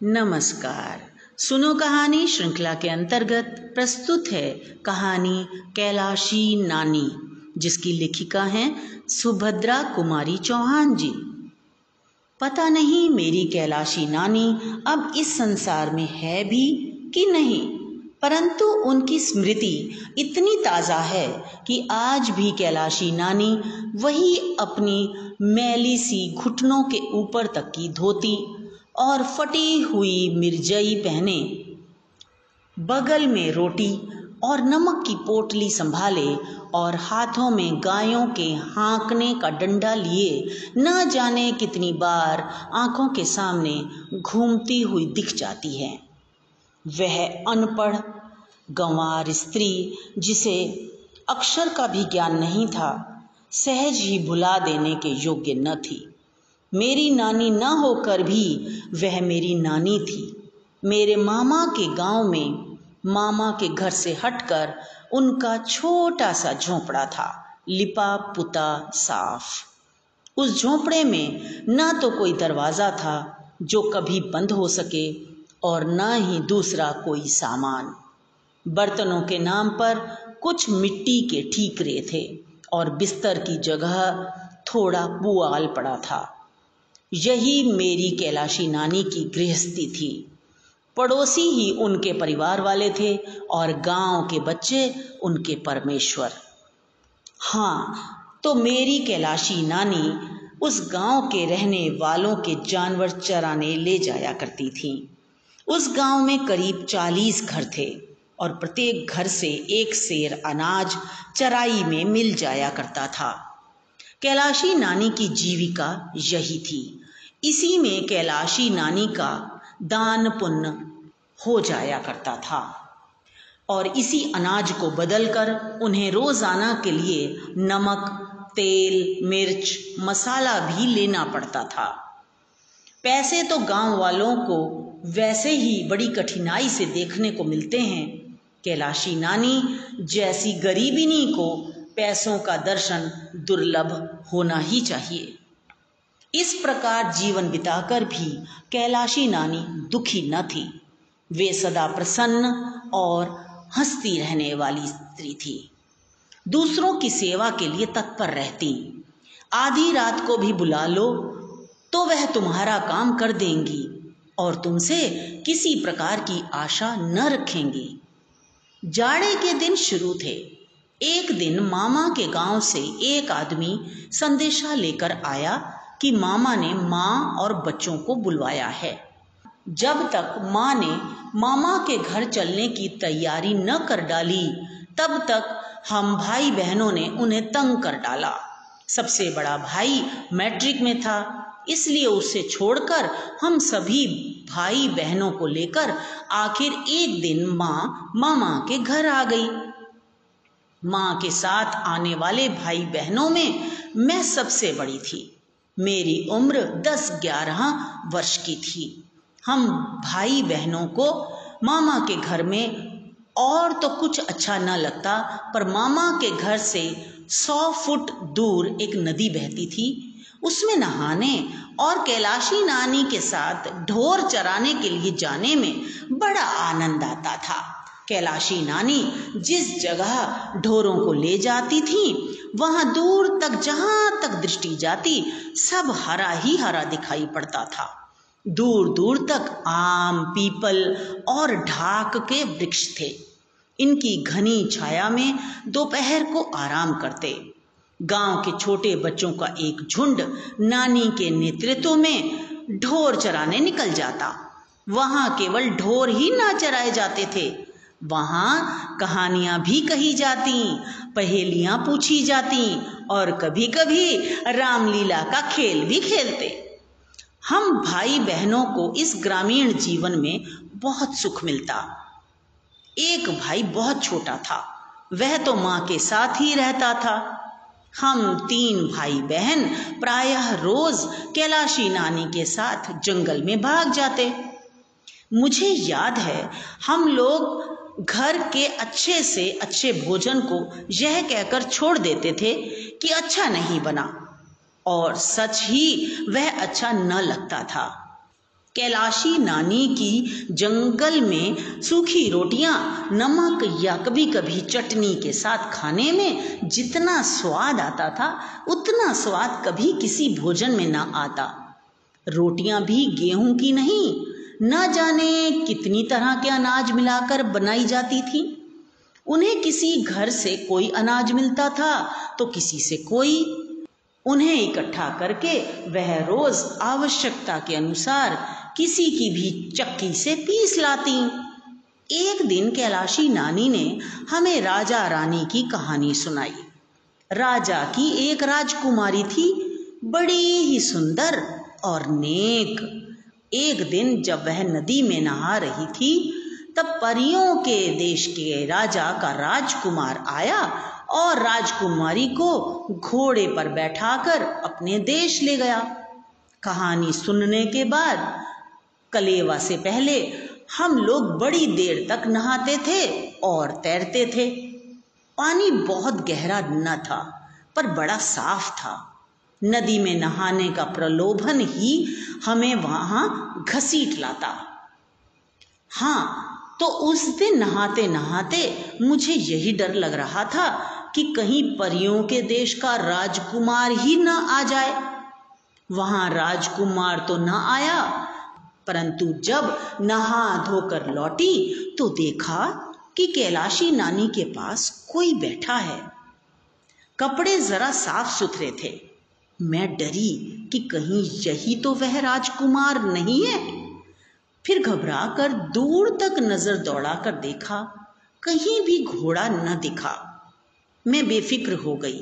नमस्कार। सुनो कहानी श्रृंखला के अंतर्गत प्रस्तुत है कहानी कैलाशी नानी, जिसकी लेखिका हैं सुभद्रा कुमारी चौहान जी। पता नहीं मेरी कैलाशी नानी अब इस संसार में है भी कि नहीं, परंतु उनकी स्मृति इतनी ताज़ा है कि आज भी कैलाशी नानी वही अपनी मैली सी घुटनों के ऊपर तक की धोती और फटी हुई मिर्जई पहने। बगल में रोटी और नमक की पोटली संभाले और हाथों में गायों के हाँकने का डंडा लिए, न जाने कितनी बार आँखों के सामने घूमती हुई दिख जाती है। वह अनपढ़, गंवार स्त्री, जिसे अक्षर का भी ज्ञान नहीं था, सहज ही भुला देने के योग्य न थी। मेरी नानी न होकर भी वह मेरी नानी थी। मेरे मामा के गाँव में, मामा के घर से हटकर उनका छोटा सा झोंपड़ा था, लिपा पुता साफ़। उस झोंपड़े में ना तो कोई दरवाज़ा था जो कभी बंद हो सके और ना ही दूसरा कोई सामान। बर्तनों के नाम पर कुछ मिट्टी के ठीकरे थे और बिस्तर की जगह थोड़ा पुआल पड़ा था। यही मेरी कैलाशी नानी की गृहस्थी थी। पड़ोसी ही उनके परिवार वाले थे और गाँव के बच्चे उनके परमेश्वर। हाँ तो मेरी कैलाशी नानी उस गाँव के रहने वालों के जानवर चराने ले जाया करती थी। उस गाँव में करीब चालीस घर थे और प्रत्येक घर से एक सेर अनाज चराई में मिल जाया करता था। कैलाशी नानी की जीविका यही थी। इसी में कैलाशी नानी का दान पुण्य हो जाया करता था। और इसी अनाज को बदलकर उन्हें रोज़ाना के लिए नमक, तेल, मिर्च, मसाला भी लेना पड़ता था। पैसे तो गाँव वालों को वैसे ही बड़ी कठिनाई से देखने को मिलते हैं। कैलाशी नानी जैसी गरीबिनी को पैसों का दर्शन दुर्लभ होना ही चाहिए। इस प्रकार जीवन बिताकर भी कैलाशी नानी दुखी न थी। वे सदा प्रसन्न और हंसती रहने वाली स्त्री थी। दूसरों की सेवा के लिए तत्पर रहती। आधी रात को भी बुला लो तो वह तुम्हारा काम कर देंगी और तुमसे किसी प्रकार की आशा न रखेंगी। जाड़े के दिन शुरू थे। एक दिन मामा के गाँव से एक आदमी संदेशा लेकर आया कि मामा ने माँ और बच्चों को बुलवाया है। जब तक माँ ने मामा के घर चलने की तैयारी न कर डाली, तब तक हम भाई बहनों ने उन्हें तंग कर डाला। सबसे बड़ा भाई मैट्रिक में था, इसलिए उसे छोड़कर हम सभी भाई बहनों को लेकर आखिर एक दिन माँ मामा के घर आ गई। माँ के साथ आने वाले भाई बहनों में मैं सबसे बड़ी थी। मेरी उम्र दस ग्यारह वर्ष की थी। हम भाई बहनों को मामा के घर में और तो कुछ अच्छा न लगता, पर मामा के घर से सौ फुट दूर एक नदी बहती थी। उसमें नहाने और कैलाशी नानी के साथ ढोर चराने के लिए जाने में बड़ा आनंद आता था। कैलाशी नानी जिस जगह ढोरों को ले जाती थी, वहाँ दूर तक जहाँ तक दृष्टि जाती, सब हरा ही हरा दिखाई पड़ता था। दूर दूर तक आम, पीपल और ढाक के वृक्ष थे। इनकी घनी छाया में दोपहर को आराम करते। गाँव के छोटे बच्चों का एक झुंड नानी के नेतृत्व में ढोर चराने निकल जाता। वहाँ केवल ढोर ही ना चराए जाते थे वहाँ कहानियाँ भी कही जाती, पहेलियाँ पूछी जाती, और कभी कभी रामलीला का खेल भी खेलते। हम भाई बहनों को इस ग्रामीण जीवन में बहुत सुख मिलता। एक भाई बहुत छोटा था, वह तो माँ के साथ ही रहता था। हम तीन भाई बहन प्रायः रोज कैलाशी नानी के साथ जंगल में भाग जाते। मुझे याद है, हम लोग घर के अच्छे से अच्छे भोजन को यह कहकर छोड़ देते थे कि अच्छा नहीं बना। और सच ही वह अच्छा न लगता था। कैलाशी नानी की जंगल में सूखी रोटियाँ, नमक या कभी कभी चटनी के साथ खाने में जितना स्वाद आता था, उतना स्वाद कभी किसी भोजन में ना आता। रोटियाँ भी गेहूँ की नहीं न जाने कितनी तरह के अनाज मिलाकर बनाई जाती थी। उन्हें किसी घर से कोई अनाज मिलता था तो किसी से कोई। उन्हें इकट्ठा करके वह रोज आवश्यकता के अनुसार किसी की भी चक्की से पीस लाती। एक दिन कैलाशी नानी ने हमें राजा रानी की कहानी सुनाई। राजा की एक राजकुमारी थी, बड़ी ही सुंदर और नेक। एक दिन जब वह नदी में नहा रही थी, तब परियों के देश के राजा का राजकुमार आया और राजकुमारी को घोड़े पर बैठाकर अपने देश ले गया। कहानी सुनने के बाद, कलेवा से पहले हम लोग बड़ी देर तक नहाते थे और तैरते थे। पानी बहुत गहरा न था, पर बड़ा साफ़ था। नदी में नहाने का प्रलोभन ही हमें वहाँ घसीट लाता। हाँ तो उस दिन नहाते नहाते मुझे यही डर लग रहा था कि कहीं परियों के देश का राजकुमार ही न आ जाए। वहाँ राजकुमार तो न आया, परंतु जब नहा धोकर लौटी तो देखा कि कैलाशी नानी के पास कोई बैठा है। कपड़े जरा साफ़ सुथरे थे। मैं डरी कि कहीं यही तो वह राजकुमार नहीं है। फिर घबरा कर दूर तक नज़र दौड़ा कर देखा, कहीं भी घोड़ा न दिखा। मैं बेफिक्र हो गई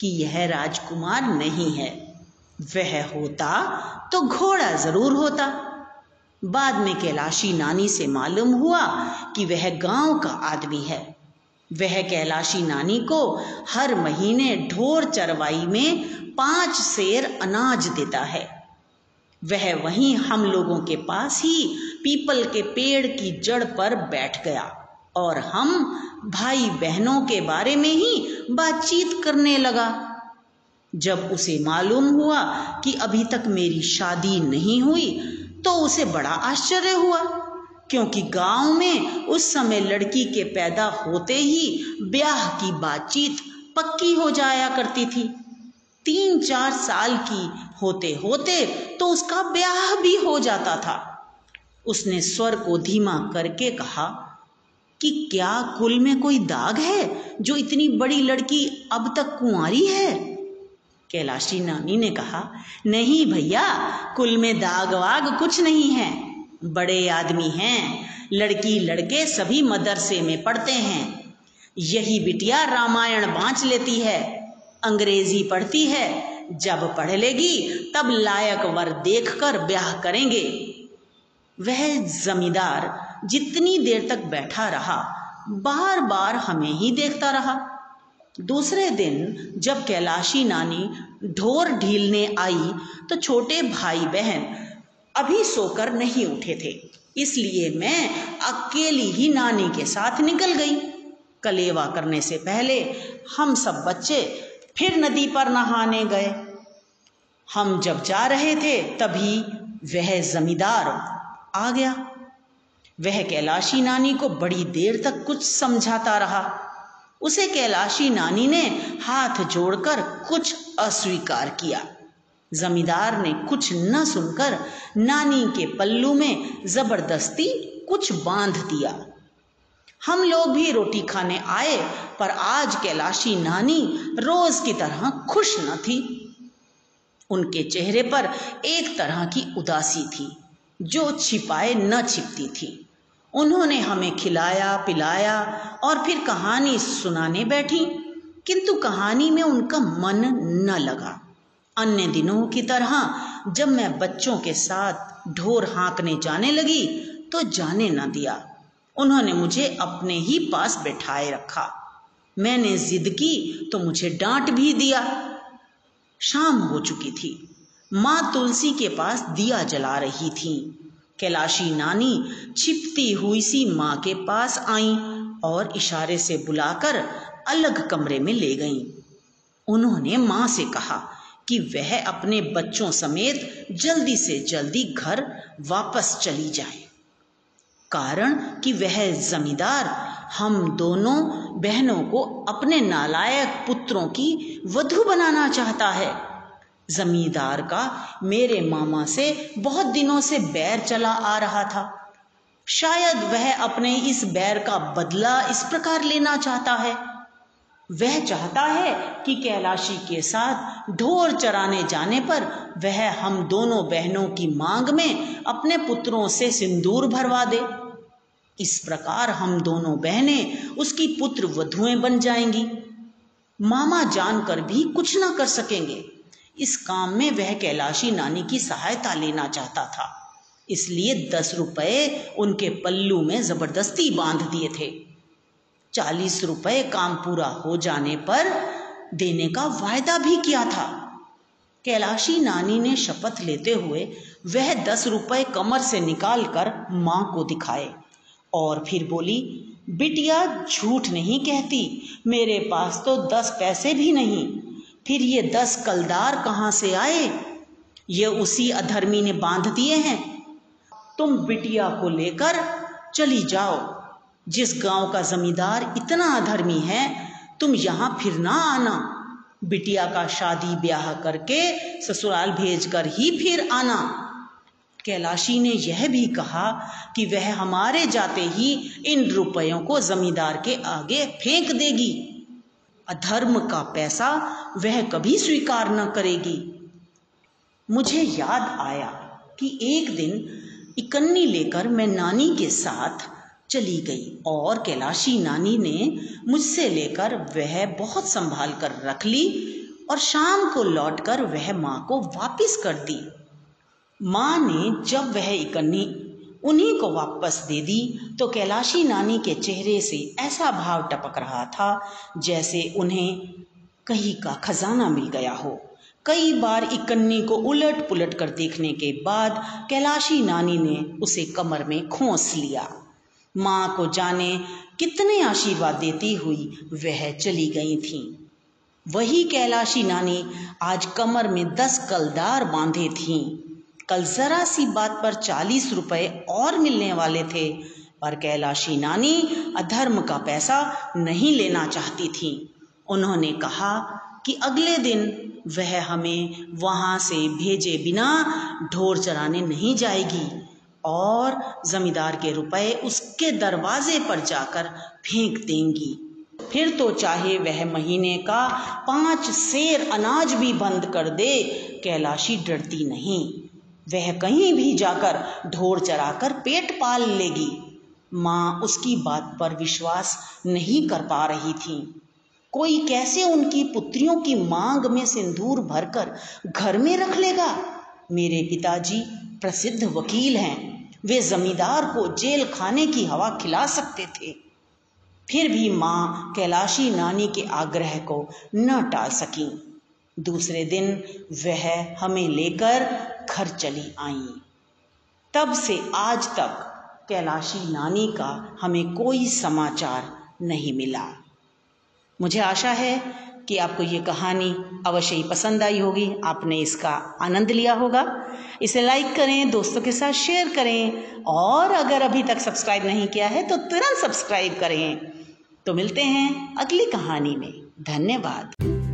कि यह राजकुमार नहीं है। वह होता तो घोड़ा ज़रूर होता। बाद में कैलाशी नानी से मालूम हुआ कि वह गाँव का आदमी है। वह कैलाशी नानी को हर महीने ढोर चरवाई में पाँच शेर अनाज देता है। वह वहीं हम लोगों के पास ही पीपल के पेड़ की जड़ पर बैठ गया और हम भाई बहनों के बारे में ही बातचीत करने लगा। जब उसे मालूम हुआ कि अभी तक मेरी शादी नहीं हुई तो उसे बड़ा आश्चर्य हुआ। क्योंकि गाँव में उस समय लड़की के पैदा होते ही ब्याह की बातचीत पक्की हो जाया करती थी। तीन चार साल की होते होते तो उसका ब्याह भी हो जाता था। उसने स्वर को धीमा करके कहा कि क्या कुल में कोई दाग है जो इतनी बड़ी लड़की अब तक कुंवारी है? कैलाशी नानी ने कहा, नहीं भैया, कुल में दाग वाग कुछ नहीं है। बड़े आदमी हैं, लड़की लड़के सभी मदरसे में पढ़ते हैं। यही बिटिया रामायण बांच लेती है, अंग्रेज़ी पढ़ती है, जब पढ़ लेगी, तब लायक वर देखकर ब्याह करेंगे। वह जमींदार जितनी देर तक बैठा रहा बार बार हमें ही देखता रहा। दूसरे दिन, जब कैलाशी नानी ढोर ढीलने आई तो छोटे भाई बहन अभी सोकर नहीं उठे थे। इसलिए मैं अकेली ही नानी के साथ निकल गई। कलेवा करने से पहले हम सब बच्चे फिर नदी पर नहाने गए। हम जब जा रहे थे, तभी वह जमींदार आ गया। वह कैलाशी नानी को बड़ी देर तक कुछ समझाता रहा। उसे कैलाशी नानी ने हाथ जोड़कर कुछ अस्वीकार किया। जमींदार ने कुछ न सुनकर नानी के पल्लू में ज़बरदस्ती कुछ बाँध दिया। हम लोग भी रोटी खाने आए, पर आज कैलाशी नानी रोज की तरह खुश न थी। उनके चेहरे पर एक तरह की उदासी थी, जो छिपाए न छिपती थी। उन्होंने हमें खिलाया, पिलाया और फिर कहानी सुनाने बैठी, किंतु कहानी में उनका मन न लगा। अन्य दिनों की तरह जब मैं बच्चों के साथ ढोर हाँकने जाने लगी तो जाने न दिया। उन्होंने मुझे अपने ही पास बैठाए रखा। मैंने जिद की तो मुझे डांट भी दिया। शाम हो चुकी थी। माँ तुलसी के पास दिया जला रही थी। कैलाशी नानी छिपती हुई सी माँ के पास आई और इशारे से बुलाकर अलग कमरे में ले गईं। उन्होंने माँ से कहा कि वह अपने बच्चों समेत जल्दी से जल्दी घर वापस चली जाए। कारण कि वह जमींदार हम दोनों बहनों को अपने नालायक पुत्रों की वधु बनाना चाहता है। जमींदार का मेरे मामा से बहुत दिनों से बैर चला आ रहा था। शायद वह अपने इस बैर का बदला इस प्रकार लेना चाहता है। वह चाहता है कि कैलाशी के साथ ढोर चराने जाने पर वह हम दोनों बहनों की मांग में अपने पुत्रों से सिंदूर भरवा दे। इस प्रकार हम दोनों बहनें उसकी पुत्र वधुएँ बन जाएँगी। मामा जानकर भी कुछ ना कर सकेंगे। इस काम में वह कैलाशी नानी की सहायता लेना चाहता था। इसलिए दस रुपए उनके पल्लू में ज़बरदस्ती बाँध दिए थे। चालीस रुपए काम पूरा हो जाने पर देने का वायदा भी किया था। कैलाशी नानी ने शपथ लेते हुए वह दस रुपए कमर से निकालकर माँ को दिखाए और फिर बोली, बिटिया, झूठ नहीं कहती, मेरे पास तो दस पैसे भी नहीं। फिर ये दस कलदार कहाँ से आए? ये उसी अधर्मी ने बाँध दिए हैं। तुम बिटिया को लेकर चली जाओ। जिस गाँव का जमींदार इतना अधर्मी है, तुम यहाँ फिर ना आना। बिटिया का शादी ब्याह करके ससुराल भेजकर ही फिर आना। कैलाशी ने यह भी कहा कि वह हमारे जाते ही इन रुपयों को जमींदार के आगे फेंक देगी। अधर्म का पैसा वह कभी स्वीकार न करेगी। मुझे याद आया कि एक दिन इकन्नी लेकर मैं नानी के साथ चली गई। और कैलाशी नानी ने मुझसे लेकर वह बहुत संभाल कर रख ली और शाम को लौटकर वह माँ को वापिस कर दी। माँ ने जब वह इकन्नी उन्हीं को वापस दे दी तो कैलाशी नानी के चेहरे से ऐसा भाव टपक रहा था जैसे उन्हें कहीं का खजाना मिल गया हो। कई बार इकन्नी को उलट पुलट कर देखने के बाद कैलाशी नानी ने उसे कमर में खोस लिया। माँ को जाने कितने आशीर्वाद देती हुई वह चली गई थी। वही कैलाशी नानी आज कमर में दस कलदार बांधे थीं। कल जरा सी बात पर चालीस रुपए और मिलने वाले थे, पर कैलाशी नानी अधर्म का पैसा नहीं लेना चाहती थी। उन्होंने कहा कि अगले दिन वह हमें वहाँ से भेजे बिना ढोर चराने नहीं जाएगी। और जमींदार के रुपए उसके दरवाजे पर जाकर फेंक देंगी। फिर तो चाहे वह महीने का पाँच शेर अनाज भी बंद कर दे, कैलाशी डरती नहीं। वह कहीं भी जाकर ढोर चराकर पेट पाल लेगी। माँ उसकी बात पर विश्वास नहीं कर पा रही थी। कोई कैसे उनकी पुत्रियों की मांग में सिंदूर भरकर घर में रख लेगा? मेरे पिताजी प्रसिद्ध वकील हैं। वे जमींदार को जेल खाने की हवा खिला सकते थे। फिर भी माँ कैलाशी नानी के आग्रह को न टाल सकी। दूसरे दिन वह हमें लेकर घर चली आई। तब से आज तक कैलाशी नानी का हमें कोई समाचार नहीं मिला। मुझे आशा है कि आपको ये कहानी अवश्य ही पसंद आई होगी। आपने इसका आनंद लिया होगा। इसे लाइक करें, दोस्तों के साथ शेयर करें और अगर अभी तक सब्सक्राइब नहीं किया है तो तुरंत सब्सक्राइब करें। तो मिलते हैं अगली कहानी में। धन्यवाद।